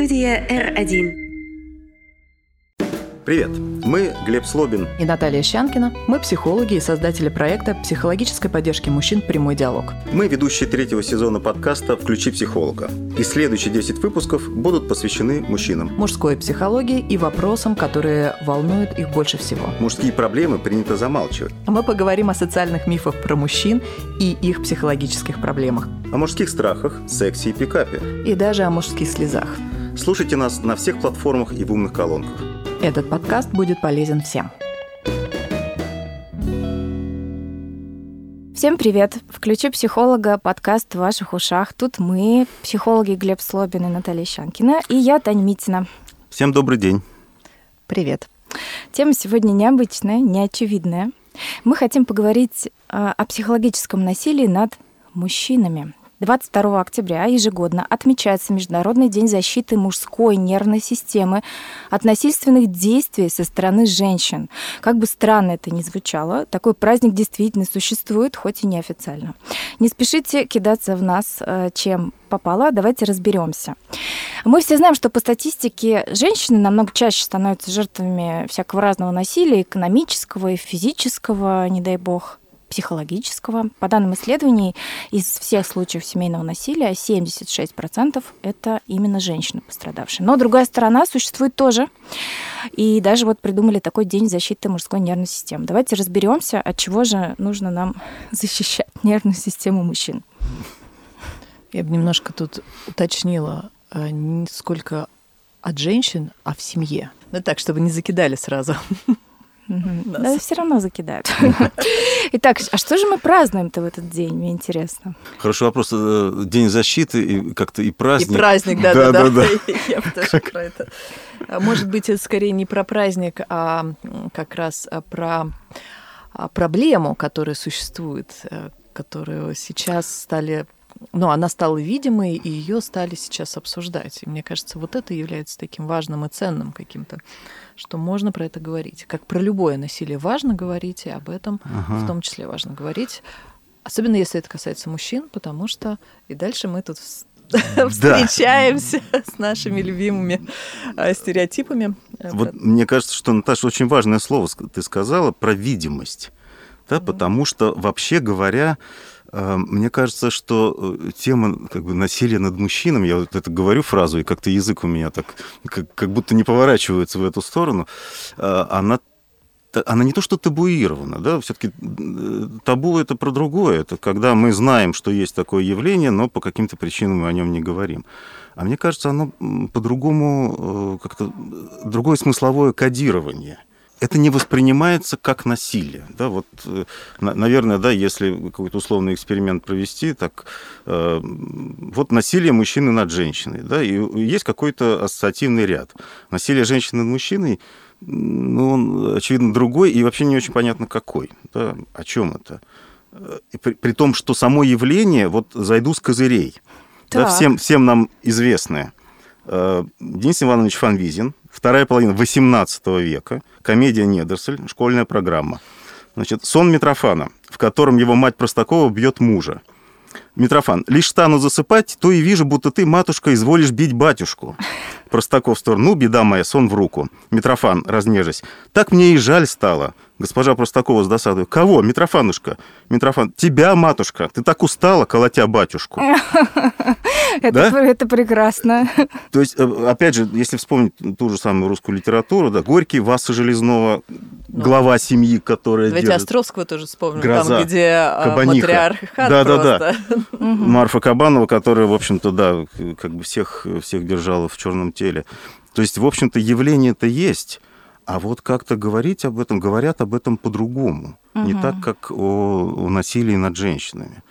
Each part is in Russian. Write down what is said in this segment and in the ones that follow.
Студия R1. Привет, мы Глеб Слобин и Наталья Щанкина. Мы психологи и создатели проекта психологической поддержки мужчин «Прямой диалог». Мы ведущие третьего сезона подкаста «Включи психолога». И следующие 10 выпусков будут посвящены мужчинам. Мужской психологии и вопросам, которые волнуют их больше всего. Мужские проблемы принято замалчивать. А мы поговорим о социальных мифах про мужчин и их психологических проблемах. О мужских страхах, сексе и пикапе. И даже о мужских слезах. Слушайте нас на всех платформах и в умных колонках. Этот подкаст будет полезен всем. Всем привет! Включи психолога, подкаст в ваших ушах. Тут мы, психологи Глеб Слобин и Наталья Щанкина, и я, Таня Митина. Всем добрый день. Привет. Тема сегодня необычная, неочевидная. Мы хотим поговорить а, о психологическом насилии над мужчинами. 22 октября ежегодно отмечается Международный день защиты мужской нервной системы от насильственных действий со стороны женщин. Как бы странно это ни звучало, такой праздник действительно существует, хоть и неофициально. Не спешите кидаться в нас, э, чем попало, давайте разберемся. Мы все знаем, что по статистике женщины намного чаще становятся жертвами всякого разного насилия, экономического и физического, не дай бог психологического. По данным исследований, из всех случаев семейного насилия 76% это именно женщины пострадавшие. Но другая сторона существует тоже. И даже вот придумали такой день защиты мужской нервной системы. Давайте разберемся, от чего же нужно нам защищать нервную систему мужчин. Я бы немножко тут уточнила, э, не сколько от женщин, а в семье. Ну так, чтобы не закидали сразу. Угу. Да, все равно закидают. Итак, а что же мы празднуем-то в этот день, мне интересно? Хороший вопрос. Э, день защиты и как-то и праздник. И праздник, да-да-да. Я бы тоже про это. А может быть, это скорее не про праздник, а как раз а про а, проблему, которая существует, э, которую сейчас стали ну, она стала видимой, и ее стали сейчас обсуждать. И мне кажется, вот это является таким важным и ценным каким-то, что можно про это говорить. Как про любое насилие важно говорить, и об этом ага. в том числе важно говорить. Особенно если это касается мужчин, потому что и дальше мы тут встречаемся с нашими любимыми а, стереотипами. Вот мне кажется, что, Наташа, очень важное слово ты сказала про видимость. Да, потому что, вообще говоря, а, мне кажется, что э, тема как бы, насилия над мужчинами, я вот это говорю фразу, и как-то язык у меня так как, как будто не поворачивается в эту сторону, а, она она не то что табуирована, да, все-таки э, табу это про другое, это когда мы знаем, что есть такое явление, но по каким-то причинам мы о нем не говорим. А мне кажется, оно по-другому, э, как-то другое смысловое кодирование – это не воспринимается как насилие. Да, вот, э, наверное, да, если какой-то условный эксперимент провести, так э, вот насилие мужчины над женщиной, да, и есть какой-то ассоциативный ряд. Насилие женщины над мужчиной, ну, он, очевидно, другой и вообще не очень понятно какой. Да, о чем это? И при, при том, что само явление, вот зайду с козырей, да, всем, всем нам известное. Э, Денис Иванович Фанвизин, вторая половина XVIII века, комедия «Недоросль», школьная программа. Значит, сон Митрофана, в котором его мать Простакова бьет мужа. Митрофан, лишь стану засыпать, то и вижу, будто ты, матушка, изволишь бить батюшку. Простаков в сторону, ну, беда моя, сон в руку. Митрофан, разнежась, так мне и жаль стало. Госпожа Простакова с досадой. Кого? Митрофанушка. Митрофан. Тебя, матушка. Ты так устала, колотя батюшку. Это прекрасно. То есть, э, опять же, если вспомнить ту же самую русскую литературу, да, Горький, Васа Железного, ну. глава семьи, которая Давайте. Островского тоже вспомним, там, где Кабаниха. матриархат да, да, да. Марфа Кабанова, которая, в общем-то, да, как бы всех, всех держала в черном теле. То есть, в общем-то, явление-то есть. А вот как-то говорить об этом, говорят об этом по-другому. Угу. Не так, как о, о насилии над женщинами.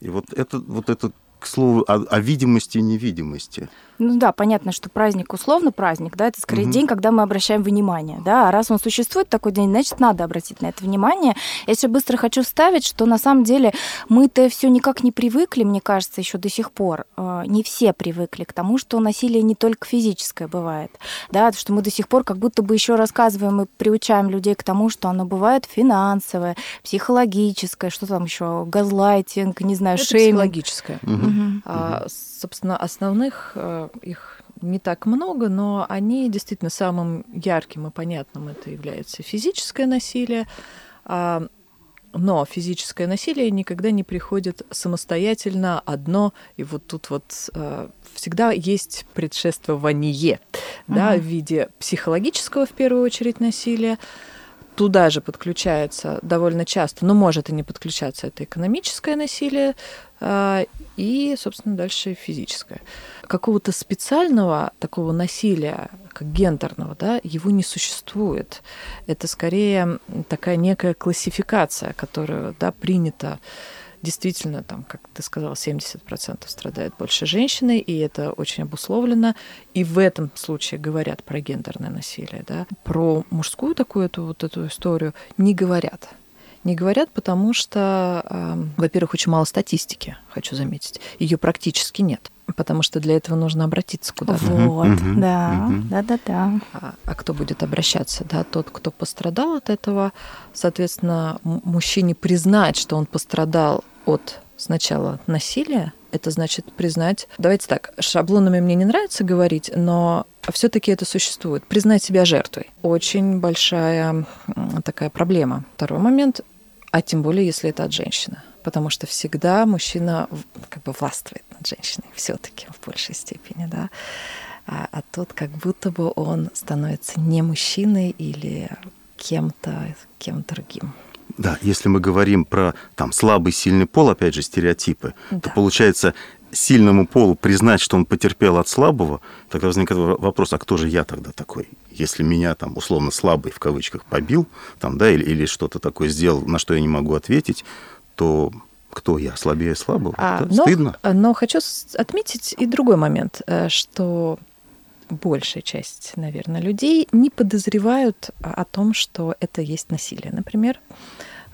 И вот это, вот это к слову о, о видимости и невидимости. Ну да, понятно, что праздник условно праздник, да, это скорее угу. день, когда мы обращаем внимание, да, а раз он существует такой день, значит, надо обратить на это внимание. Я еще быстро хочу вставить, что на самом деле мы-то все никак не привыкли, мне кажется, еще до сих пор, э, не все привыкли к тому, что насилие не только физическое бывает, да, что мы до сих пор как будто бы еще рассказываем и приучаем людей к тому, что оно бывает финансовое, психологическое, что там еще, газлайтинг, не знаю, это шейминг. психологическое. Угу. А, собственно, основных э, их не так много, но они действительно самым ярким и понятным это является физическое насилие. А, но физическое насилие никогда не приходит самостоятельно одно, и вот тут вот э, всегда есть предшествование, угу. да, в виде психологического в первую очередь насилия, туда же подключается довольно часто, но может и не подключаться, это экономическое насилие а, и, собственно, дальше физическое. Какого-то специального такого насилия, как гендерного, да, его не существует. Это скорее такая некая классификация, которая да, принята действительно, там, как ты сказала, 70% страдает больше женщины, и это очень обусловлено. И в этом случае говорят про гендерное насилие. Да? Про мужскую такую эту, вот эту историю не говорят. Не говорят, потому что, э, во-первых, очень мало статистики, хочу заметить. Ее практически нет потому что для этого нужно обратиться куда-то. Вот, uh-huh, да, uh-huh. да, да, да. А, а кто будет обращаться, да, тот, кто пострадал от этого, соответственно, мужчине признать, что он пострадал от сначала насилия, это значит признать. Давайте так, шаблонами мне не нравится говорить, но все-таки это существует. Признать себя жертвой. Очень большая такая проблема. Второй момент, а тем более, если это от женщины потому что всегда мужчина как бы властвует над женщиной все-таки в большей степени, да. А, а тут как будто бы он становится не мужчиной или кем-то, кем другим. Да, если мы говорим про там слабый, сильный пол, опять же, стереотипы, да. то получается сильному полу признать, что он потерпел от слабого, тогда возникает вопрос, а кто же я тогда такой? Если меня там условно слабый в кавычках побил, там, да, или, или что-то такое сделал, на что я не могу ответить, то кто я, слабее слабого? А, но, Стыдно. Но хочу отметить и другой момент, э, что большая часть, наверное, людей не подозревают о том, что это есть насилие, например,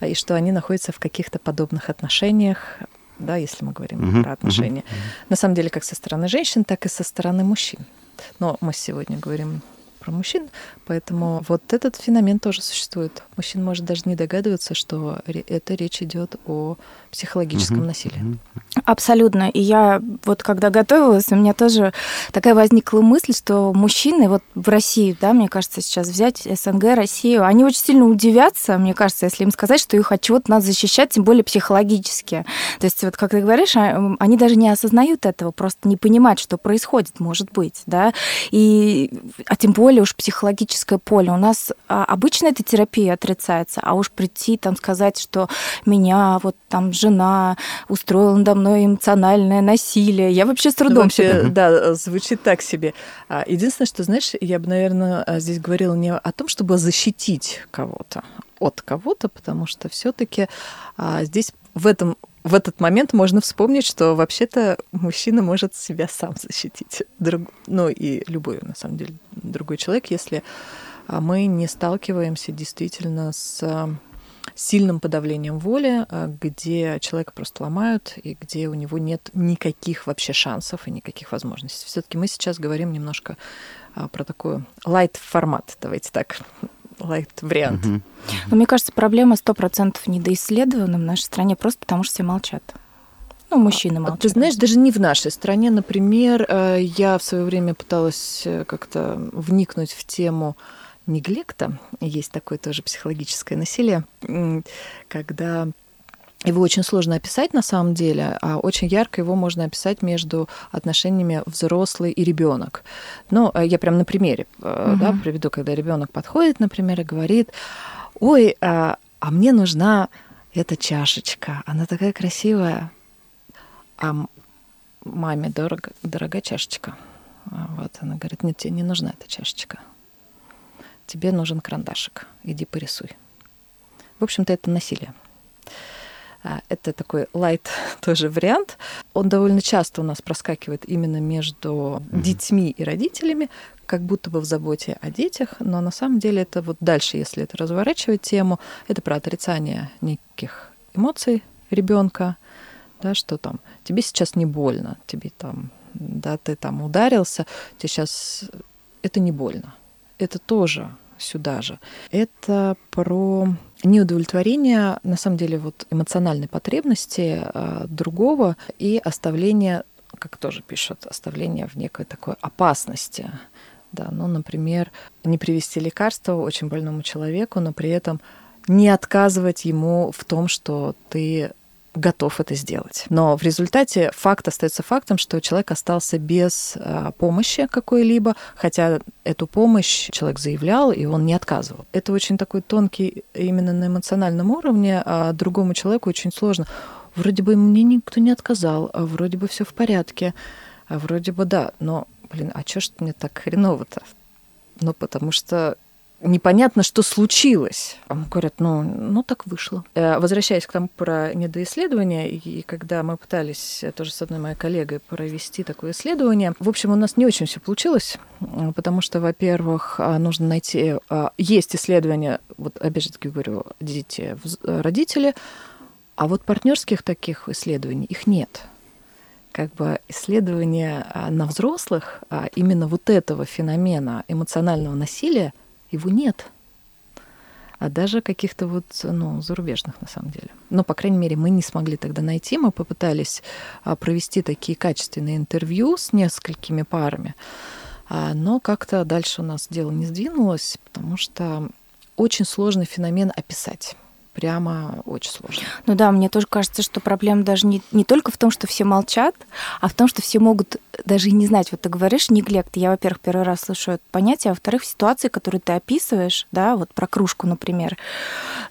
и что они находятся в каких-то подобных отношениях, да, если мы говорим uh-huh, про отношения. Uh-huh. На самом деле, как со стороны женщин, так и со стороны мужчин. Но мы сегодня говорим про мужчин, поэтому вот этот феномен тоже существует. Мужчин может даже не догадываться, что это речь идет о психологическом угу, насилии. Абсолютно. И я вот когда готовилась, у меня тоже такая возникла мысль, что мужчины вот в России, да, мне кажется, сейчас взять СНГ, Россию, они очень сильно удивятся, мне кажется, если им сказать, что их от чего-то надо защищать, тем более психологически. То есть вот как ты говоришь, а, они даже не осознают этого, просто не понимают, что происходит, может быть, да, и, а тем более уж психологическое поле. У нас а, обычно эта терапия отрицается, а уж прийти там сказать, что меня вот там жена устроила надо мной эмоциональное насилие. Я вообще с трудом... Ну, вообще, да, звучит так себе. А, единственное, что, знаешь, я бы, наверное, а, здесь говорила не о том, чтобы защитить кого-то от кого-то, потому что все-таки здесь в этом в этот момент можно вспомнить, что вообще-то мужчина может себя сам защитить. Друг, ну и любой, на самом деле, другой человек, если мы не сталкиваемся действительно с сильным подавлением воли, а, где человека просто ломают и где у него нет никаких вообще шансов и никаких возможностей. Все-таки мы сейчас говорим немножко а, про такой light формат, давайте так, light вариант. Но мне кажется, проблема сто процентов недоисследована в нашей стране просто потому, что все молчат. Ну, мужчины а, молчат. Ты знаешь, даже не в нашей стране. Например, э, я в свое время пыталась э, как-то вникнуть в тему неглекта, есть такое тоже психологическое насилие, когда его очень сложно описать на самом деле, а очень ярко его можно описать между отношениями взрослый и ребенок. Ну, э, я прям на примере угу. да, приведу, когда ребенок подходит, например, и говорит: Ой, а, а мне нужна эта чашечка, она такая красивая. А маме дорого, дорогая чашечка. А вот она говорит: Нет, тебе не нужна эта чашечка тебе нужен карандашик, иди порисуй. В общем-то, это насилие. А, это такой лайт тоже вариант. Он довольно часто у нас проскакивает именно между mm-hmm. детьми и родителями, как будто бы в заботе о детях, но на самом деле это вот дальше, если это разворачивать тему, это про отрицание неких эмоций ребенка, да, что там тебе сейчас не больно, тебе там, да, ты там ударился, тебе сейчас это не больно. Это тоже сюда же. Это про неудовлетворение, на самом деле, вот эмоциональной потребности э, другого и оставление как тоже пишут, оставление в некой такой опасности. Да, ну, например, не привести лекарство очень больному человеку, но при этом не отказывать ему в том, что ты готов это сделать. Но в результате факт остается фактом, что человек остался без а, помощи какой-либо, хотя эту помощь человек заявлял, и он не отказывал. Это очень такой тонкий именно на эмоциональном уровне, а другому человеку очень сложно. Вроде бы мне никто не отказал, а вроде бы все в порядке, а вроде бы да, но, блин, а чё ж мне так хреново-то? Ну, потому что непонятно, что случилось. А мы говорят, ну, ну так вышло. Э, возвращаясь к тому про недоисследование, и когда мы пытались э, тоже с одной моей коллегой провести такое исследование, в общем, у нас не очень все получилось, потому что, во-первых, а, нужно найти... А, есть исследования, вот опять же таки говорю, дети, родители, а вот партнерских таких исследований их нет как бы исследования на взрослых именно вот этого феномена эмоционального насилия его нет. А даже каких-то вот, ну, зарубежных на самом деле. Но, по крайней мере, мы не смогли тогда найти. Мы попытались а, провести такие качественные интервью с несколькими парами. А, но как-то дальше у нас дело не сдвинулось, потому что очень сложный феномен описать прямо очень сложно. Ну да, мне тоже кажется, что проблема даже не, не только в том, что все молчат, а в том, что все могут даже и не знать. Вот ты говоришь неглект. Я, во-первых, первый раз слышу это понятие, а во-вторых, ситуации, которую ты описываешь, да, вот про кружку, например,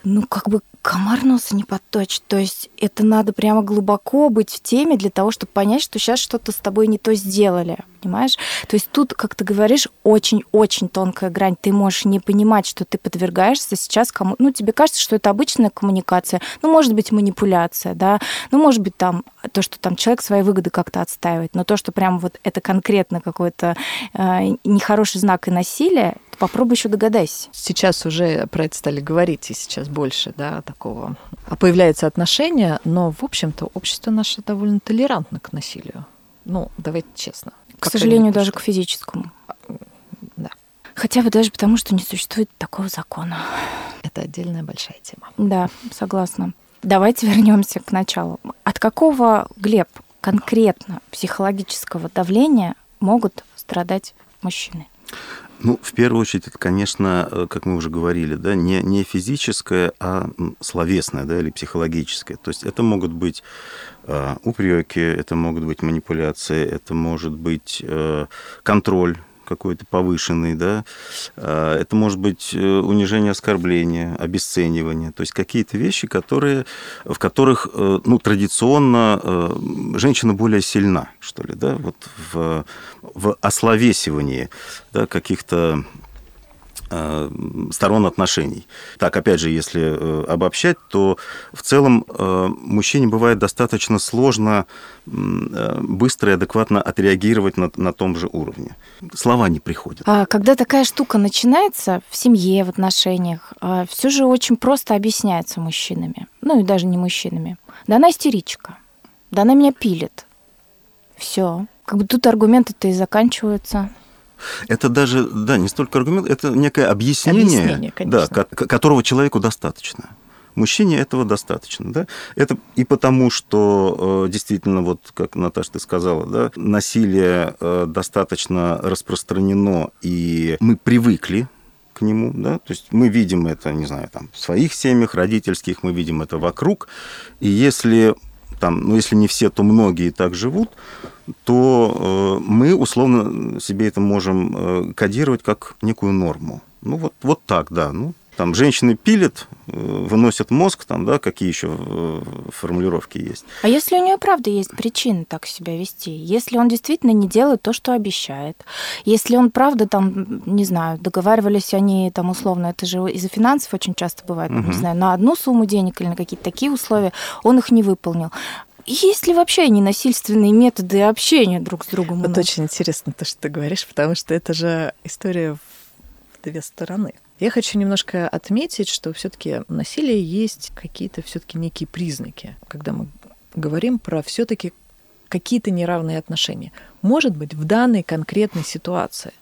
ну как бы комар носа не подточит. То есть это надо прямо глубоко быть в теме для того, чтобы понять, что сейчас что-то с тобой не то сделали. Понимаешь? То есть тут, как ты говоришь, очень-очень тонкая грань. Ты можешь не понимать, что ты подвергаешься сейчас кому... Ну, тебе кажется, что это обычная коммуникация. Ну, может быть, манипуляция, да. Ну, может быть, там то, что там человек свои выгоды как-то отстаивает. Но то, что прям вот это конкретно какой-то э, нехороший знак и насилие, попробуй еще догадайся. Сейчас уже про это стали говорить, и сейчас больше, да, такого. А появляется отношение, но, в общем-то, общество наше довольно толерантно к насилию. Ну, давайте честно. К сожалению, даже к физическому. Да. Хотя бы даже потому, что не существует такого закона. Это отдельная большая тема. Да, согласна. Давайте вернемся к началу. От какого, Глеб, конкретно психологического давления могут страдать мужчины? Ну, в первую очередь, это, конечно, э, как мы уже говорили, да, не, не физическое, а словесное, да, или психологическое. То есть это могут быть э, упреки, это могут быть манипуляции, это может быть э, контроль какой-то повышенный, да, а, это может быть э, унижение, оскорбление, обесценивание, то есть какие-то вещи, которые, в которых, э, ну, традиционно э, женщина более сильна, что ли, да, вот в, в ословесивании да, каких-то сторон отношений. Так, опять же, если э, обобщать, то в целом э, мужчине бывает достаточно сложно быстро и адекватно отреагировать на, на том же уровне. Слова не приходят. А когда такая штука начинается в семье, в отношениях, а, все же очень просто объясняется мужчинами. Ну и даже не мужчинами. Да она истеричка. Да она меня пилит. Все. Как бы тут аргументы-то и заканчиваются. Это даже, да, не столько аргумент, это некое объяснение, объяснение да, которого человеку достаточно. Мужчине этого достаточно, да. Это и потому, что э, действительно, вот как Наташа ты сказала, да, насилие э, достаточно распространено, и мы привыкли к нему, да, то есть мы видим это, не знаю, там, в своих семьях родительских, мы видим это вокруг, и если там, ну, если не все, то многие так живут, то э, мы условно себе это можем э, кодировать как некую норму. Ну, вот, вот так, да. Ну, там женщины пилят, э, выносят мозг, там, да, какие еще формулировки есть. А если у нее правда есть причины так себя вести? Если он действительно не делает то, что обещает? Если он правда там, не знаю, договаривались они там условно, это же из-за финансов очень часто бывает, угу. не знаю, на одну сумму денег или на какие-то такие условия, он их не выполнил. Есть ли вообще ненасильственные методы общения друг с другом? Вот очень интересно то, что ты говоришь, потому что это же история в две стороны. Я хочу немножко отметить, что все-таки насилие есть какие-то все-таки некие признаки, когда мы говорим про все-таки какие-то неравные отношения. Может быть, в данной конкретной ситуации,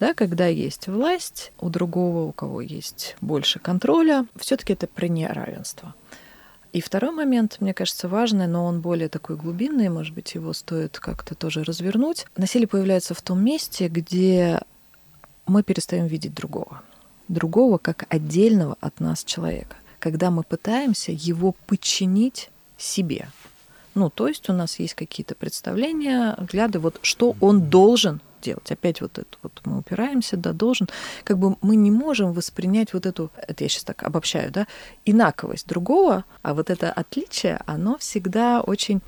да, когда есть власть у другого, у кого есть больше контроля, все-таки это про неравенство. И второй момент, мне кажется, важный, но он более такой глубинный, может быть, его стоит как-то тоже развернуть. Насилие появляется в том месте, где мы перестаем видеть другого. Другого как отдельного от нас человека. Когда мы пытаемся его подчинить себе. Ну, то есть у нас есть какие-то представления, взгляды, вот что он должен делать. Опять вот это вот мы упираемся, да, должен. Как бы мы не можем воспринять вот эту, это я сейчас так обобщаю, да, инаковость другого, а вот это отличие, оно всегда очень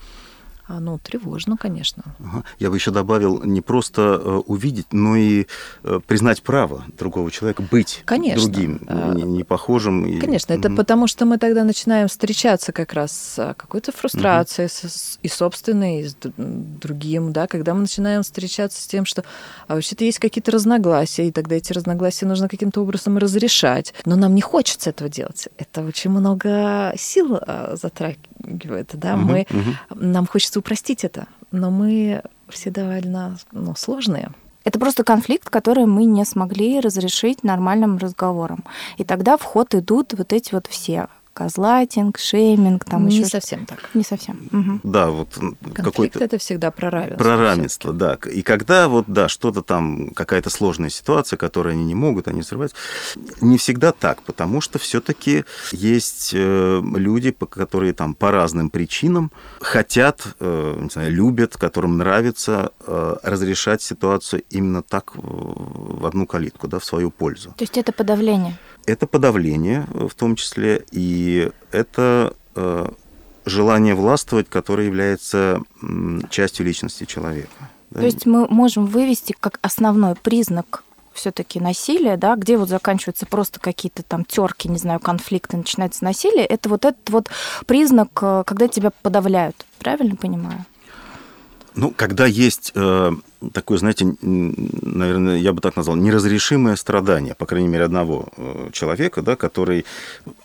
ну, тревожно, конечно. Ага. Я бы еще добавил не просто э, увидеть, но и э, признать право другого человека быть конечно. другим, а, не, не похожим. Конечно, и... это угу. потому что мы тогда начинаем встречаться как раз с какой-то фрустрацией угу. с, и собственной, и с другим, да, когда мы начинаем встречаться с тем, что а вообще-то есть какие-то разногласия, и тогда эти разногласия нужно каким-то образом разрешать. Но нам не хочется этого делать. Это очень много сил а, затрагивает, да. Угу, мы, угу. Нам хочется хочется упростить это, но мы все довольно ну, сложные. Это просто конфликт, который мы не смогли разрешить нормальным разговором. И тогда в ход идут вот эти вот все козлайтинг, шейминг, там не еще совсем так. Не совсем. Угу. Да, вот конфликт это всегда про равенство. Про равенство, да. И когда вот да что-то там какая-то сложная ситуация, которую они не могут, они срывать, не всегда так, потому что все-таки есть э, люди, которые там по разным причинам хотят, э, не знаю, любят, которым нравится э, разрешать ситуацию именно так в одну калитку, да, в свою пользу. То есть это подавление это подавление в том числе, и это э, желание властвовать, которое является частью личности человека. Да? То есть мы можем вывести как основной признак все-таки насилия, да, где вот заканчиваются просто какие-то там терки, не знаю, конфликты, начинается насилие, это вот этот вот признак, э, когда тебя подавляют. Правильно понимаю? Ну, когда есть э, такое, знаете, наверное, я бы так назвал, неразрешимое страдание, по крайней мере, одного э, человека, да, который...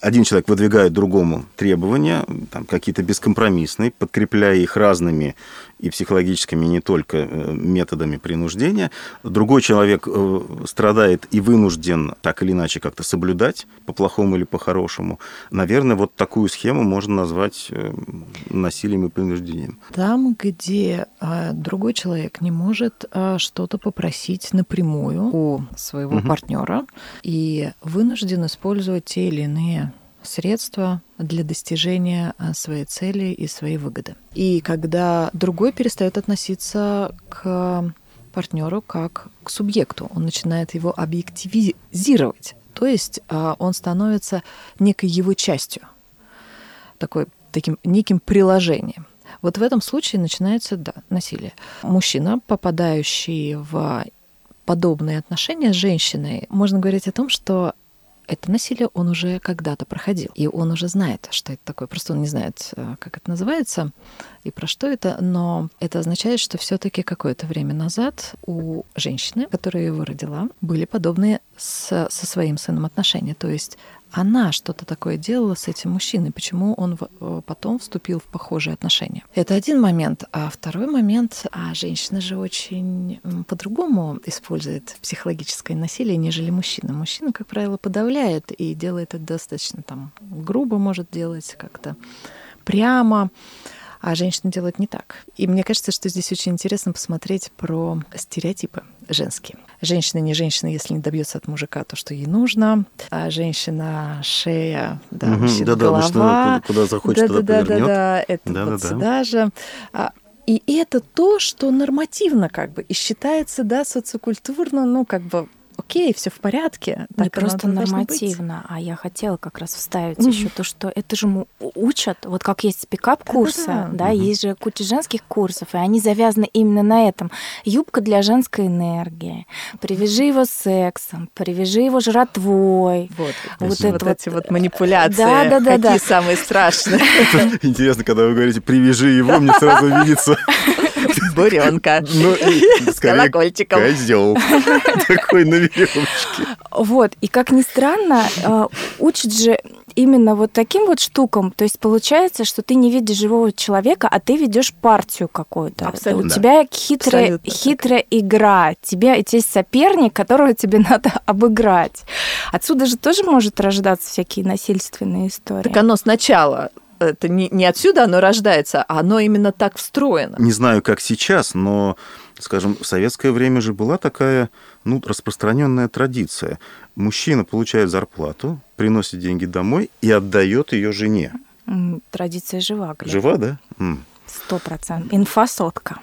Один человек выдвигает другому требования, там, какие-то бескомпромиссные, подкрепляя их разными и психологическими, не только э, методами принуждения. Другой человек э, страдает и вынужден так или иначе как-то соблюдать, по-плохому или по-хорошему. Наверное, вот такую схему можно назвать насилием и принуждением. Там, где другой человек не может что-то попросить напрямую у своего угу. партнера и вынужден использовать те или иные средства для достижения а, своей цели и своей выгоды. И когда другой перестает относиться к партнеру как к субъекту, он начинает его объективизировать, то есть а, он становится некой его частью, такой, таким неким приложением. Вот в этом случае начинается, да, насилие. Мужчина, попадающий в подобные отношения с женщиной, можно говорить о том, что это насилие он уже когда-то проходил, и он уже знает, что это такое. Просто он не знает, э, как это называется и про что это, но это означает, что все-таки какое-то время назад у женщины, которая его родила, были подобные с, со своим сыном отношения. То есть она что-то такое делала с этим мужчиной, почему он э, потом вступил в похожие отношения. Это один момент. А второй момент, а женщина же очень по-другому использует психологическое насилие, нежели мужчина. Мужчина, как правило, подавляет и делает это достаточно там грубо может делать, как-то прямо а женщина делает не так. И мне кажется, что здесь очень интересно посмотреть про стереотипы женские. Женщина не женщина, если не добьется от мужика то, что ей нужно. А женщина шея, да, угу, да, голова. Да, куда захочет, да, туда да, да, да, да, это да, вот да, сюда да. же. А, и это то, что нормативно как бы и считается, да, социокультурно, ну, как бы окей, все в порядке. Так Не просто нормативно, а я хотела как раз вставить mm-hmm. еще то, что это же учат, вот как есть пикап-курсы, да, да, mm-hmm. есть же куча женских курсов, и они завязаны именно на этом. Юбка для женской энергии, привяжи его сексом, привяжи его жратвой. Вот, вот, вот, это вот эти вот манипуляции, да, да, да, какие да. самые страшные. Интересно, когда вы говорите «привяжи его», мне сразу видится Буренка. Ну, с колокольчиком. Козел. Такой на веревочке. Вот. И как ни странно, э, учат же именно вот таким вот штукам. То есть получается, что ты не видишь живого человека, а ты ведешь партию какую-то. Абсолютно. У тебя хитрая, Абсолютно хитрая игра. Тебе есть соперник, которого тебе надо обыграть. Отсюда же тоже может рождаться всякие насильственные истории. Так оно сначала это не, не отсюда оно рождается, а оно именно так встроено. Не знаю, как сейчас, но, скажем, в советское время же была такая ну, распространенная традиция. Мужчина получает зарплату, приносит деньги домой и отдает ее жене. Традиция жива. Глеб. Жива, да? Сто процентов. Инфа сотка.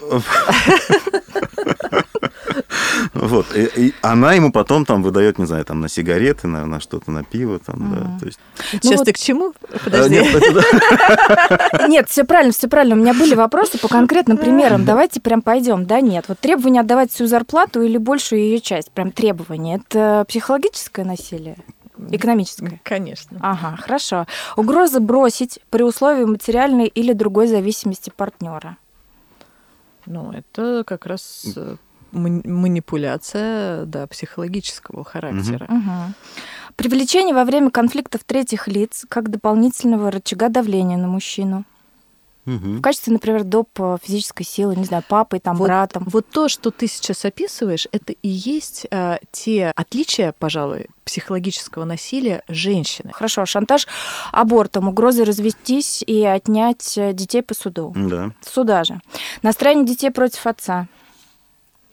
Вот. И, и она ему потом там выдает, не знаю, там на сигареты, на, на что-то, на пиво. Там, mm. да, то есть... Ну Сейчас ну, ты вот... к чему? Подожди. Нет, все правильно, все правильно. У меня были вопросы по конкретным примерам. Давайте прям пойдем. Да, нет. Вот требование отдавать всю зарплату или большую ее часть. Прям требование. Это психологическое насилие? Экономическое? Конечно. Ага, хорошо. Угроза бросить при условии материальной или другой зависимости партнера. Ну, это как раз э, манипуляция да, психологического характера. Угу. Угу. Привлечение во время конфликтов третьих лиц как дополнительного рычага давления на мужчину. Угу. В качестве, например, доп. физической силы, не знаю, папой, там, вот, братом. Вот то, что ты сейчас описываешь, это и есть а, те отличия, пожалуй, психологического насилия женщины. Хорошо, шантаж абортом, угрозы развестись и отнять детей по суду. Да. Суда же. Настроение детей против отца.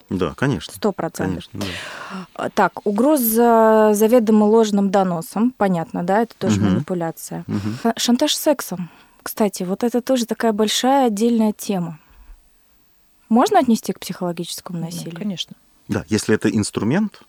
Да, конечно. Сто процентов. Да. Так, угроза заведомо ложным доносом, понятно, да, это тоже угу. манипуляция. Угу. Шантаж сексом. Кстати, вот это тоже такая большая отдельная тема. Можно отнести к психологическому насилию? Ну, конечно. Да, если это инструмент,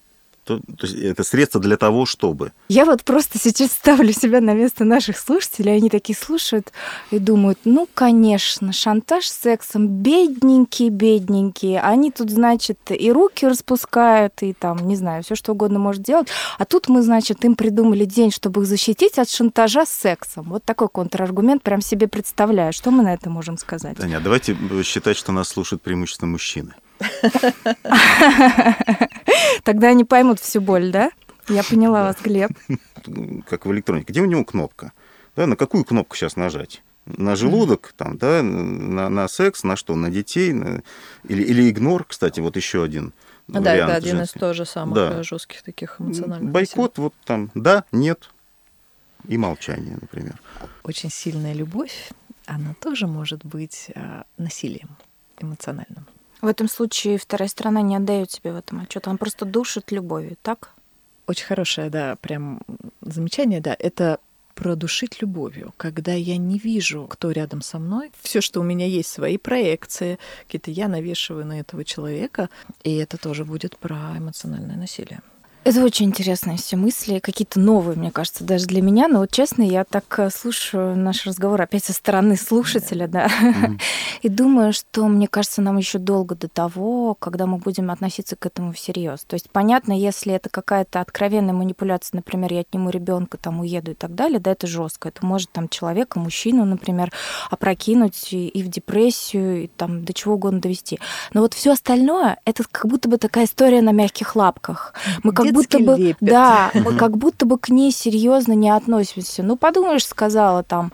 то, то есть это средство для того, чтобы. Я вот просто сейчас ставлю себя на место наших слушателей, они такие слушают и думают, ну, конечно, шантаж сексом, бедненькие, бедненькие, они тут, значит, и руки распускают, и там, не знаю, все что угодно может делать, а тут мы, значит, им придумали день, чтобы их защитить от шантажа сексом. Вот такой контраргумент прям себе представляю. Что мы на это можем сказать? Да нет, давайте считать, что нас слушают преимущественно мужчины. Тогда они поймут всю боль, да? Я поняла вас, Глеб. Как в электронике. Где у него кнопка? Да, на какую кнопку сейчас нажать? На желудок, там, да, на, на секс, на что? На детей? На... Или, или игнор, кстати, вот еще один. Да, вариант это один женский. из тоже самых да. жестких таких эмоциональных. Бойкот, вот там, да, нет. И молчание, например. Очень сильная любовь, она тоже может быть а, насилием эмоциональным. В этом случае вторая сторона не отдает себе в этом отчет, он просто душит любовью, так? Очень хорошее, да, прям замечание, да. Это продушить любовью, когда я не вижу, кто рядом со мной. Все, что у меня есть, свои проекции, какие-то я навешиваю на этого человека, и это тоже будет про эмоциональное насилие. Это очень интересные все мысли, какие-то новые, мне кажется, даже для меня. Но вот честно, я так э, слушаю наш разговор опять со стороны слушателя, да, mm-hmm. и думаю, что, мне кажется, нам еще долго до того, когда мы будем относиться к этому всерьез. То есть, понятно, если это какая-то откровенная манипуляция, например, я отниму ребенка, там уеду и так далее, да, это жестко. Это может там человека, мужчину, например, опрокинуть и, и в депрессию, и там до чего угодно довести. Но вот все остальное, это как будто бы такая история на мягких лапках. Мы как будто бы, лепет. да, мы как будто бы к ней серьезно не относимся. Ну, подумаешь, сказала там,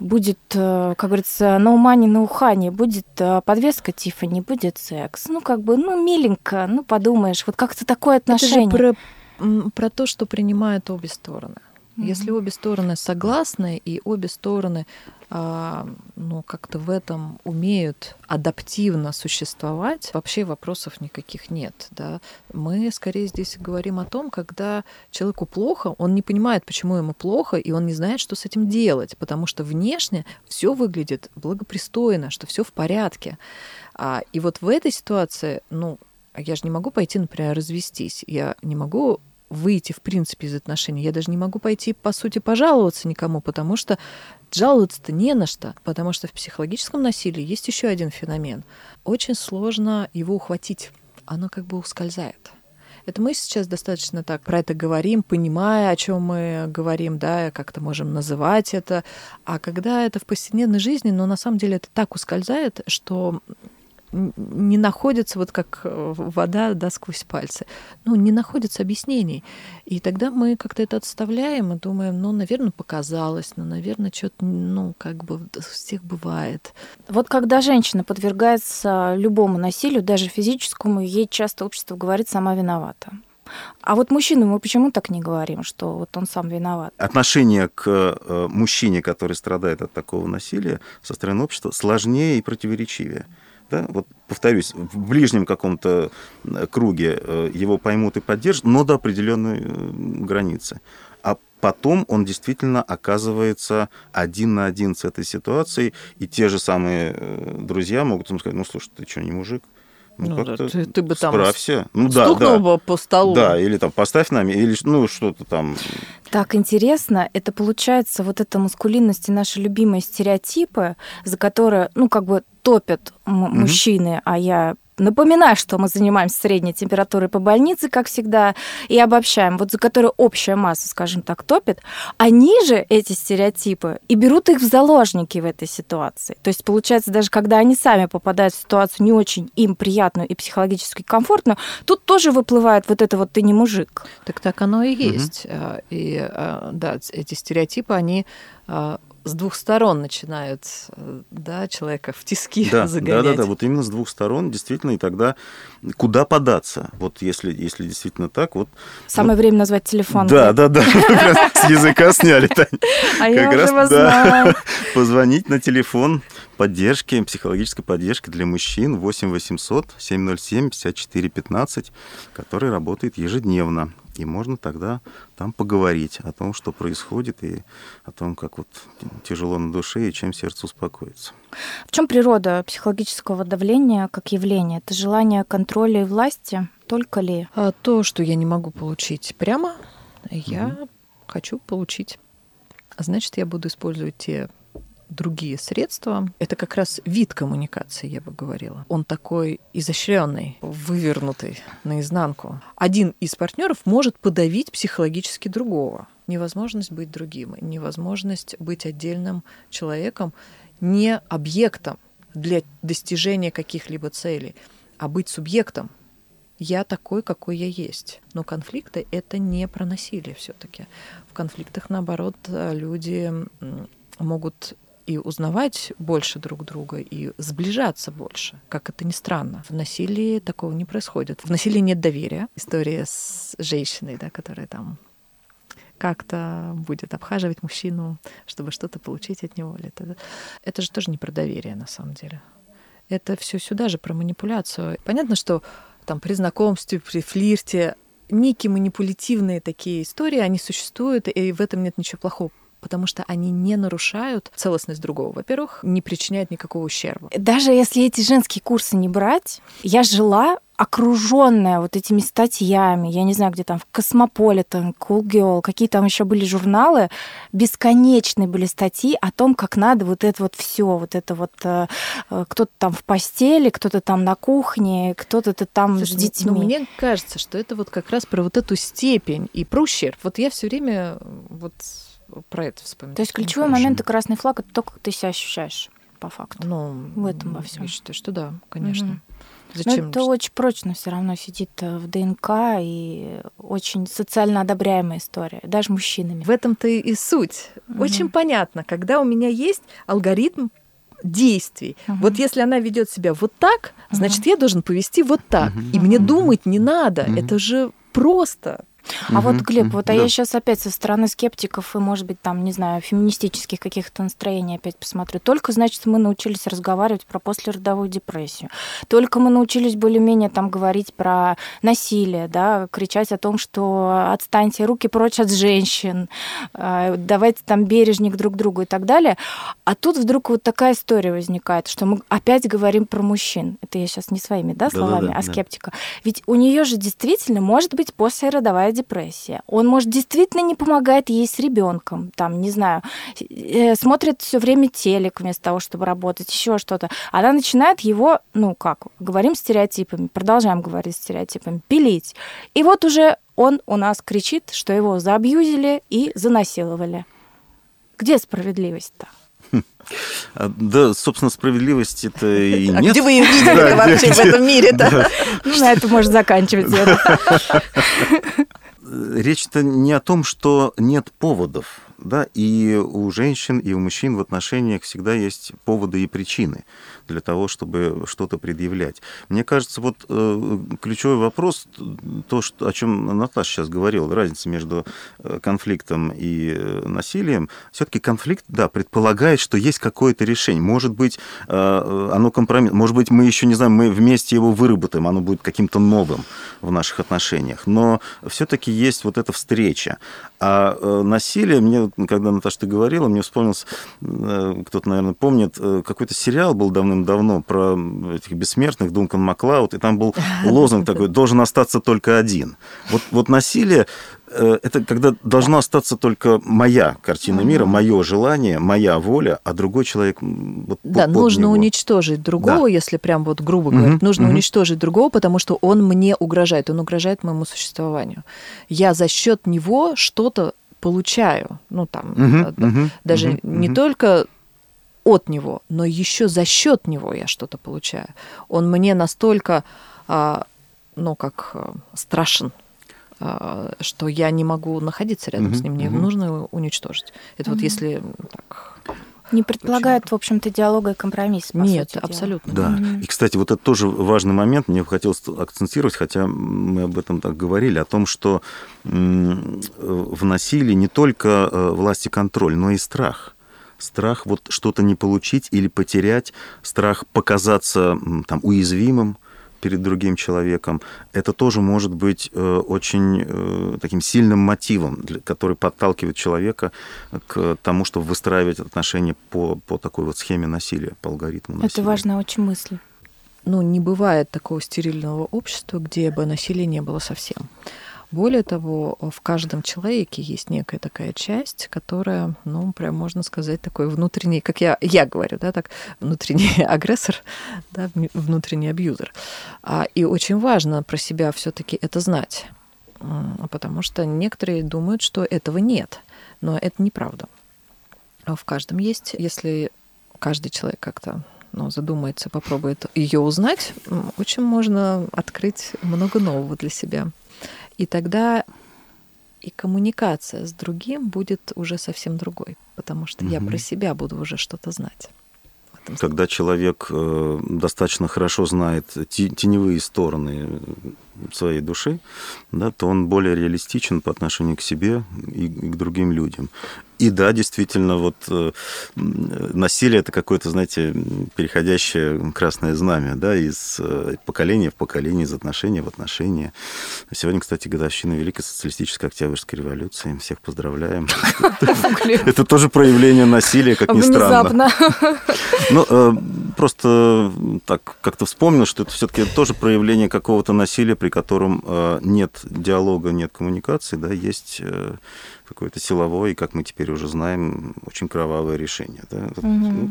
будет, э, как говорится, на умане, на ухане, будет э, подвеска Тифани, будет секс. Ну, как бы, ну, миленько, ну, подумаешь, вот как-то такое отношение. Это же про, про то, что принимают обе стороны. Mm-hmm. Если обе стороны согласны и обе стороны а, ну, как-то в этом умеют адаптивно существовать, вообще вопросов никаких нет. Да? Мы скорее здесь говорим о том, когда человеку плохо, он не понимает, почему ему плохо, и он не знает, что с этим делать, потому что внешне все выглядит благопристойно, что все в порядке. А, и вот в этой ситуации, ну, я же не могу пойти, например, развестись. Я не могу выйти, в принципе, из отношений. Я даже не могу пойти, по сути, пожаловаться никому, потому что жаловаться-то не на что, потому что в психологическом насилии есть еще один феномен. Очень сложно его ухватить. Оно как бы ускользает. Это мы сейчас достаточно так про это говорим, понимая, о чем мы говорим, да, как-то можем называть это. А когда это в повседневной жизни, но на самом деле это так ускользает, что не находится, вот как э, вода да, сквозь пальцы, ну, не находится объяснений. И тогда мы как-то это отставляем и думаем, ну, наверное, показалось, ну, наверное, что-то, ну, как бы у всех бывает. Вот когда женщина подвергается любому насилию, даже физическому, ей часто общество говорит, сама виновата. А вот мужчину мы почему так не говорим, что вот он сам виноват? Отношение к э, мужчине, который страдает от такого насилия со стороны общества, сложнее и противоречивее. Да? Вот повторюсь, в ближнем каком-то э, круге э, его поймут и поддержат, но до определенной границы. А потом он действительно оказывается один на один с этой ситуацией, и те же самые друзья могут ему сказать, ну, слушай, ты что, не мужик? Ну, ну да, ты, ты бы там справься. Ну, да, стукнул да. бы по столу. Да, или там поставь нами, или ну что-то там. Так интересно, это получается вот эта маскулинность и наши любимые стереотипы, за которые, ну, как бы топят м- угу. мужчины, а я Напоминаю, что мы занимаемся средней температурой по больнице, как всегда, и обобщаем, вот за которые общая масса, скажем так, топит, они же эти стереотипы и берут их в заложники в этой ситуации. То есть, получается, даже когда они сами попадают в ситуацию не очень им приятную и психологически комфортную, тут тоже выплывает вот это вот «ты не мужик». Так так оно и есть. Угу. И э, да, эти стереотипы, они э, с двух сторон начинают да, человека в тиски да, загонять. Да, да, да, вот именно с двух сторон, действительно, и тогда куда податься? Вот если, если действительно так, вот... Самое вот, время назвать телефон. Да, да, да, с языка сняли, Тань. А я уже вас знаю. Позвонить на телефон поддержки, психологической поддержки для мужчин 8 800 707 54 15, который работает ежедневно. И можно тогда там поговорить о том, что происходит, и о том, как вот тяжело на душе и чем сердце успокоится. В чем природа психологического давления как явления? Это желание контроля и власти только ли? А то, что я не могу получить прямо, я угу. хочу получить. Значит, я буду использовать те другие средства. Это как раз вид коммуникации, я бы говорила. Он такой изощренный, вывернутый наизнанку. Один из партнеров может подавить психологически другого. Невозможность быть другим, невозможность быть отдельным человеком, не объектом для достижения каких-либо целей, а быть субъектом. Я такой, какой я есть. Но конфликты это не про насилие все-таки. В конфликтах, наоборот, люди могут и узнавать больше друг друга, и сближаться больше, как это ни странно. В насилии такого не происходит. В насилии нет доверия. История с женщиной, да, которая там как-то будет обхаживать мужчину, чтобы что-то получить от него. Это, это же тоже не про доверие, на самом деле. Это все сюда же про манипуляцию. Понятно, что там при знакомстве, при флирте некие манипулятивные такие истории, они существуют, и в этом нет ничего плохого потому что они не нарушают целостность другого. Во-первых, не причиняют никакого ущерба. Даже если эти женские курсы не брать, я жила окруженная вот этими статьями, я не знаю, где там, в Cosmopolitan, Cool Girl, какие там еще были журналы, бесконечные были статьи о том, как надо вот это вот все, вот это вот э, э, кто-то там в постели, кто-то там на кухне, кто-то там Слушай, с детьми. Ну, мне кажется, что это вот как раз про вот эту степень и про ущерб. Вот я все время вот про это вспоминать. То есть ключевой момент и красный флаг это то, как ты себя ощущаешь по факту. Ну, в этом во всем. Я считаю, что да, конечно. Угу. Зачем? Но это очень прочно все равно сидит э, в ДНК и очень социально одобряемая история, даже мужчинами. В этом-то и суть. Угу. Очень понятно, когда у меня есть алгоритм действий. Угу. Вот если она ведет себя вот так, значит, угу. я должен повести вот так. Угу. И мне думать не надо. Угу. Это же просто. А вот, Глеб, вот а я сейчас опять со стороны скептиков и, может быть, там, не знаю, феминистических каких-то настроений опять посмотрю. Только, значит, мы научились разговаривать про послеродовую депрессию. Только мы научились более-менее там говорить про насилие, да, кричать о том, что отстаньте, руки прочь от женщин, а, давайте там бережник друг другу и так далее. А тут вдруг вот такая история возникает, что мы опять говорим про мужчин. Это я сейчас не своими, да, словами, да, да, да, а скептика. Да. Ведь у нее же действительно может быть послеродовая депрессия. Он, может, действительно не помогает ей с ребенком, там, не знаю, э, смотрит все время телек вместо того, чтобы работать, еще что-то. Она начинает его, ну как, говорим стереотипами, продолжаем говорить стереотипами, пилить. И вот уже он у нас кричит, что его заабьюзили и занасиловали. Где справедливость-то? А, да, собственно, справедливости это и а нет. где вы ее видели вообще в этом мире-то? Ну, на это можно заканчивать. Речь-то не о том, что нет поводов Да, и у женщин, и у мужчин в отношениях всегда есть поводы и причины для того, чтобы что-то предъявлять. Мне кажется, вот э, ключевой вопрос, то, что, о чем Наташа сейчас говорила, разница между э, конфликтом и э, насилием, все-таки конфликт, да, предполагает, что есть какое-то решение. Может быть, оно компромисс, может быть, мы еще не знаем, мы вместе его выработаем, оно будет каким-то новым в наших отношениях. Но все-таки есть вот эта встреча. А насилие, мне, когда Наташа ты говорила, мне вспомнился, кто-то, наверное, помнит, какой-то сериал был давно давным-давно про этих бессмертных, Дункан Маклауд, и там был лозунг такой, должен остаться только один. Вот, вот насилие э, это когда должно остаться только моя картина мира, мое желание, моя воля, а другой человек вот, Да, нужно него. уничтожить другого, да. если прям вот грубо угу, нужно угу. уничтожить другого, потому что он мне угрожает, он угрожает моему существованию. Я за счет него что-то получаю, ну там угу, угу, даже угу, не только от него, но еще за счет него я что-то получаю. Он мне настолько, а, ну, как а, страшен, что я не могу находиться рядом mm-hmm. с ним. Мне mm-hmm. нужно уничтожить. Это mm-hmm. вот если так, не предполагает, в общем-то, диалога и компромисс. По Нет, сути абсолютно. Да. Mm-hmm. И, кстати, вот это тоже важный момент. Мне хотелось акцентировать, хотя мы об этом так говорили, о том, что в насилии не только э, власть и контроль, но и страх страх вот что-то не получить или потерять, страх показаться там, уязвимым перед другим человеком, это тоже может быть э, очень э, таким сильным мотивом, который подталкивает человека к тому, чтобы выстраивать отношения по, по такой вот схеме насилия, по алгоритму насилия. Это важная очень мысль. Ну, не бывает такого стерильного общества, где бы насилия не было совсем. Более того, в каждом человеке есть некая такая часть, которая, ну, прям можно сказать, такой внутренний, как я, я говорю, да, так, внутренний агрессор, да, внутренний абьюзер. А, и очень важно про себя все таки это знать, потому что некоторые думают, что этого нет, но это неправда. В каждом есть, если каждый человек как-то ну, задумается, попробует ее узнать, очень можно открыть много нового для себя. И тогда и коммуникация с другим будет уже совсем другой, потому что угу. я про себя буду уже что-то знать. Когда человек э, достаточно хорошо знает теневые стороны своей души, да, то он более реалистичен по отношению к себе и к другим людям. И да, действительно, вот э, насилие это какое-то, знаете, переходящее красное знамя, да, из э, поколения в поколение, из отношения в отношения. Сегодня, кстати, годовщина Великой социалистической Октябрьской революции. Всех поздравляем. Это тоже проявление насилия, как ни странно. Ну, э, просто так как-то вспомнил, что это все-таки тоже проявление какого-то насилия, при котором нет диалога, нет коммуникации, да, есть какое-то силовое, и, как мы теперь уже знаем, очень кровавое решение. Да, угу.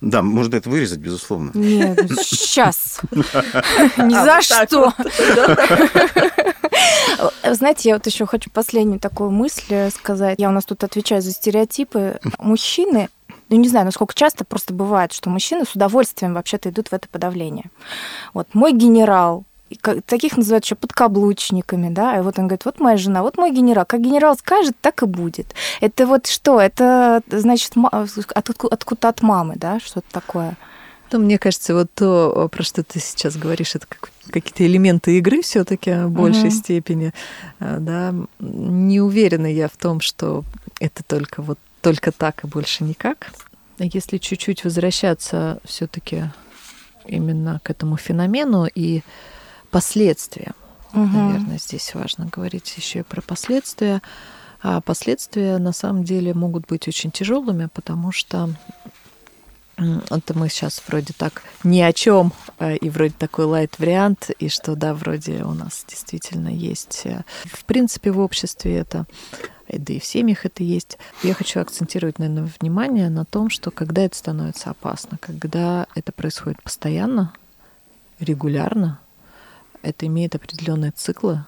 да можно это вырезать, безусловно. Нет, сейчас. Ни за что. Знаете, я вот еще хочу последнюю такую мысль сказать. Я у нас тут отвечаю за стереотипы. Мужчины ну, не знаю, насколько часто просто бывает, что мужчины с удовольствием вообще-то идут в это подавление. Вот мой генерал, таких называют еще подкаблучниками, да, и вот он говорит, вот моя жена, вот мой генерал, как генерал скажет, так и будет. Это вот что? Это, значит, откуда от мамы, да, что-то такое. Ну, мне кажется, вот то, про что ты сейчас говоришь, это как, какие-то элементы игры все-таки в большей uh-huh. степени. А, да, не уверена я в том, что это только вот только так и больше никак. Если чуть-чуть возвращаться все-таки именно к этому феномену и последствия. Угу. Наверное, здесь важно говорить еще и про последствия. А последствия на самом деле могут быть очень тяжелыми, потому что это мы сейчас вроде так ни о чем, а, и вроде такой лайт-вариант, и что да, вроде у нас действительно есть, э, в принципе, в обществе это, да и в семьях это есть. Я хочу акцентировать, наверное, внимание на том, что когда это становится опасно, когда это происходит постоянно, регулярно, это имеет определенные циклы,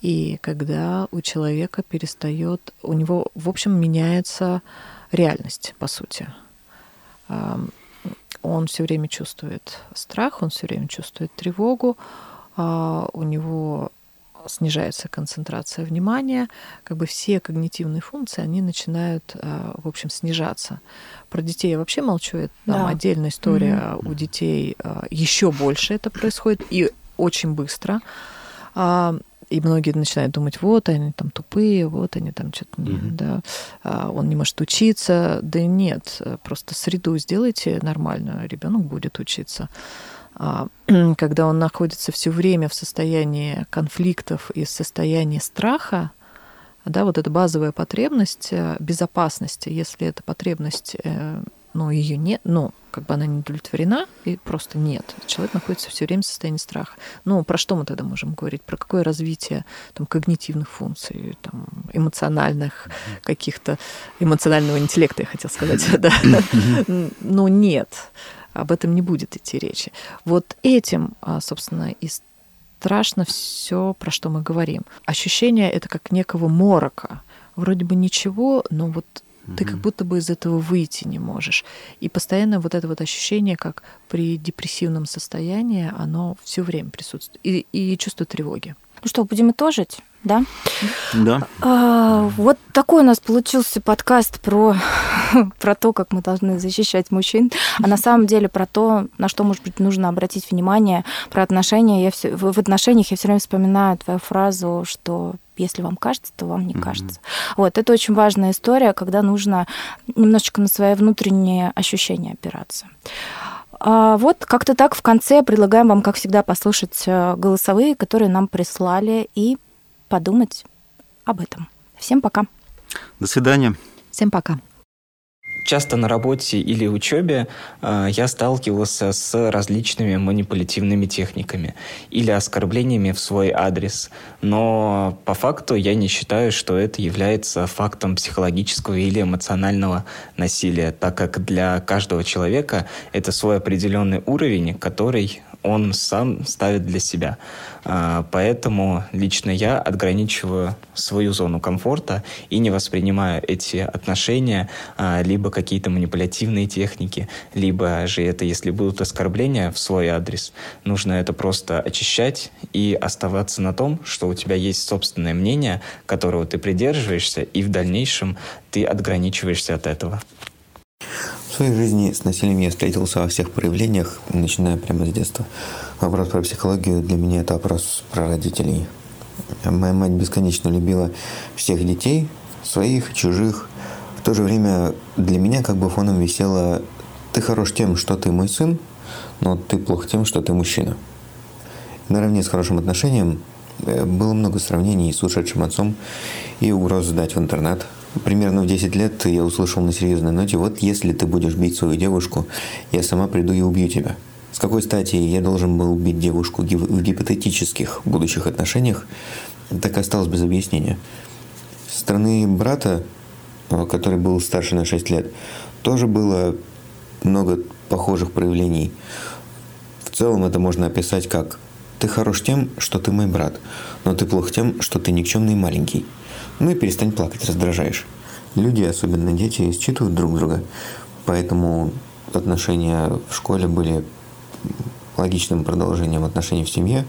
и когда у человека перестает, у него, в общем, меняется реальность, по сути. Он все время чувствует страх, он все время чувствует тревогу, а у него снижается концентрация внимания, как бы все когнитивные функции, они начинают, э, в общем, снижаться. Про детей я вообще молчу, это там да. отдельная история mm-hmm. у детей э, еще больше это происходит и очень быстро. А, и многие начинают думать, вот они там тупые, вот они там что-то, mm-hmm. да, а, он не может учиться. Да нет, просто среду сделайте нормальную, ребенок будет учиться. А, когда он находится все время в состоянии конфликтов и в состоянии страха, да, вот эта базовая потребность э, безопасности, если эта потребность, ну, ее нет, ну, как бы она не удовлетворена, и просто нет. Человек находится все время в состоянии страха. Ну, про что мы тогда можем говорить? Про какое развитие там, когнитивных функций, там, эмоциональных каких-то, эмоционального интеллекта, я хотела сказать, да. Ну, нет об этом не будет идти речи. Вот этим, а, собственно, и страшно все, про что мы говорим. Ощущение это как некого морока. Вроде бы ничего, но вот ты как будто бы из этого выйти не можешь. И постоянно вот это вот ощущение, как при депрессивном состоянии, оно все время присутствует. И, и чувство тревоги. Ну что, будем итожить? Да? Да. А, вот такой у нас получился подкаст про, про то, как мы должны защищать мужчин, а на самом деле про то, на что, может быть, нужно обратить внимание, про отношения. Я все, в, в отношениях я все время вспоминаю твою фразу, что если вам кажется, то вам не mm-hmm. кажется. Вот, это очень важная история, когда нужно немножечко на свои внутренние ощущения опираться. А вот как-то так в конце предлагаем вам, как всегда, послушать э, голосовые, которые нам прислали, и подумать об этом. Всем пока. До свидания. Всем пока. Часто на работе или учебе э, я сталкивался с различными манипулятивными техниками или оскорблениями в свой адрес. Но по факту я не считаю, что это является фактом психологического или эмоционального насилия, так как для каждого человека это свой определенный уровень, который он сам ставит для себя. А, поэтому лично я отграничиваю свою зону комфорта и не воспринимаю эти отношения, а, либо какие-то манипулятивные техники, либо же это, если будут оскорбления в свой адрес, нужно это просто очищать и оставаться на том, что у тебя есть собственное мнение, которого ты придерживаешься, и в дальнейшем ты отграничиваешься от этого. Своей жизни с насилием я встретился во всех проявлениях, начиная прямо с детства. Вопрос про психологию для меня это вопрос про родителей. Моя мать бесконечно любила всех детей, своих, чужих. В то же время для меня как бы фоном висело «ты хорош тем, что ты мой сын, но ты плох тем, что ты мужчина». Наравне с хорошим отношением э, было много сравнений с ушедшим отцом и угроз сдать в интернат – примерно в 10 лет я услышал на серьезной ноте, вот если ты будешь бить свою девушку, я сама приду и убью тебя. С какой стати я должен был бить девушку в гипотетических будущих отношениях, так и осталось без объяснения. Со стороны брата, э, который был старше на 6 лет, тоже было много похожих проявлений. В целом это можно описать как «ты хорош тем, что ты мой брат, но ты плох тем, что ты никчемный маленький». Ну и перестань плакать, раздражаешь. Люди, особенно дети, считывают друг друга, поэтому отношения в школе были логичным продолжением отношений в семье.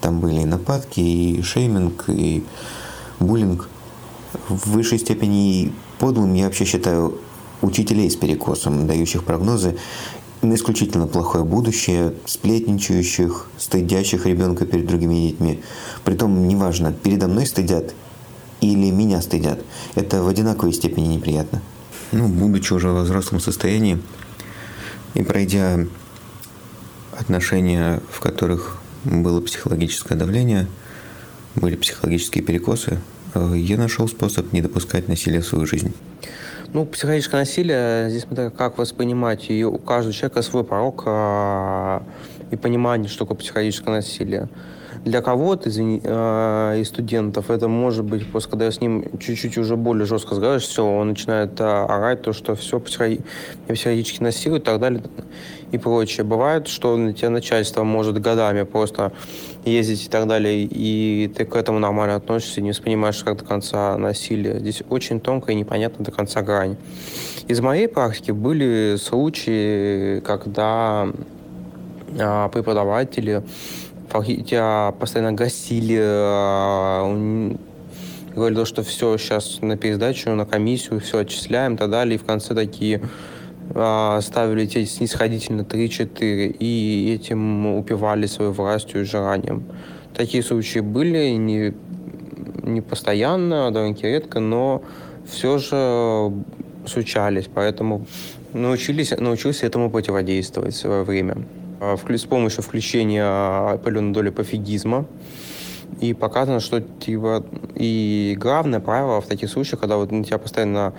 Там были и нападки, и шейминг, и буллинг. В высшей степени подлым я вообще считаю учителей с перекосом, дающих прогнозы на исключительно плохое будущее, сплетничающих, стыдящих ребенка перед другими детьми. Притом, неважно, передо мной стыдят или меня стыдят. Это в одинаковой степени неприятно. Ну, будучи уже в взрослом состоянии и пройдя отношения, в которых было психологическое давление, были психологические перекосы, э, я нашел способ не допускать насилия в свою жизнь. Ну, психологическое насилие, здесь смотря как воспринимать ее, у каждого человека свой порог а, и понимание, что такое психологическое насилие. Для кого-то из, э, из студентов это может быть, после когда я с ним чуть-чуть уже более жестко разговариваешь, все, он начинает э, орать, то, что все психи... психологически насилуют и так далее и прочее. Бывает, что на тебя начальство может годами просто ездить и так далее, и ты к этому нормально относишься, не воспринимаешь как до конца насилие. Здесь очень тонкая и непонятно до конца грань. Из моей практики были случаи, когда а, преподаватели тебя постоянно гасили, говорили, что все, сейчас на пересдачу, на комиссию, все отчисляем и так далее. И в конце такие ставили эти снисходительно 3-4 и этим упивали свою властью и желанием. Такие случаи были, не, не постоянно, довольно редко, но все же случались, поэтому научились, научился этому противодействовать в свое время. А, с помощью включения определенной доли пофигизма. И показано, что типа, и главное правило в таких случаях, когда вот на тебя постоянно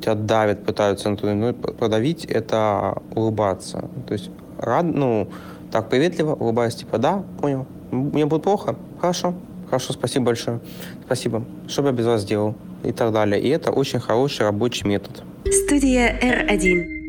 тебя давят, пытаются на то продавить, это улыбаться. То есть рад, ну, так приветливо улыбаясь, типа, да, понял, мне будет плохо, хорошо, хорошо, спасибо большое, спасибо, что бы я без вас сделал и так далее. И это очень хороший рабочий метод. Студия R1.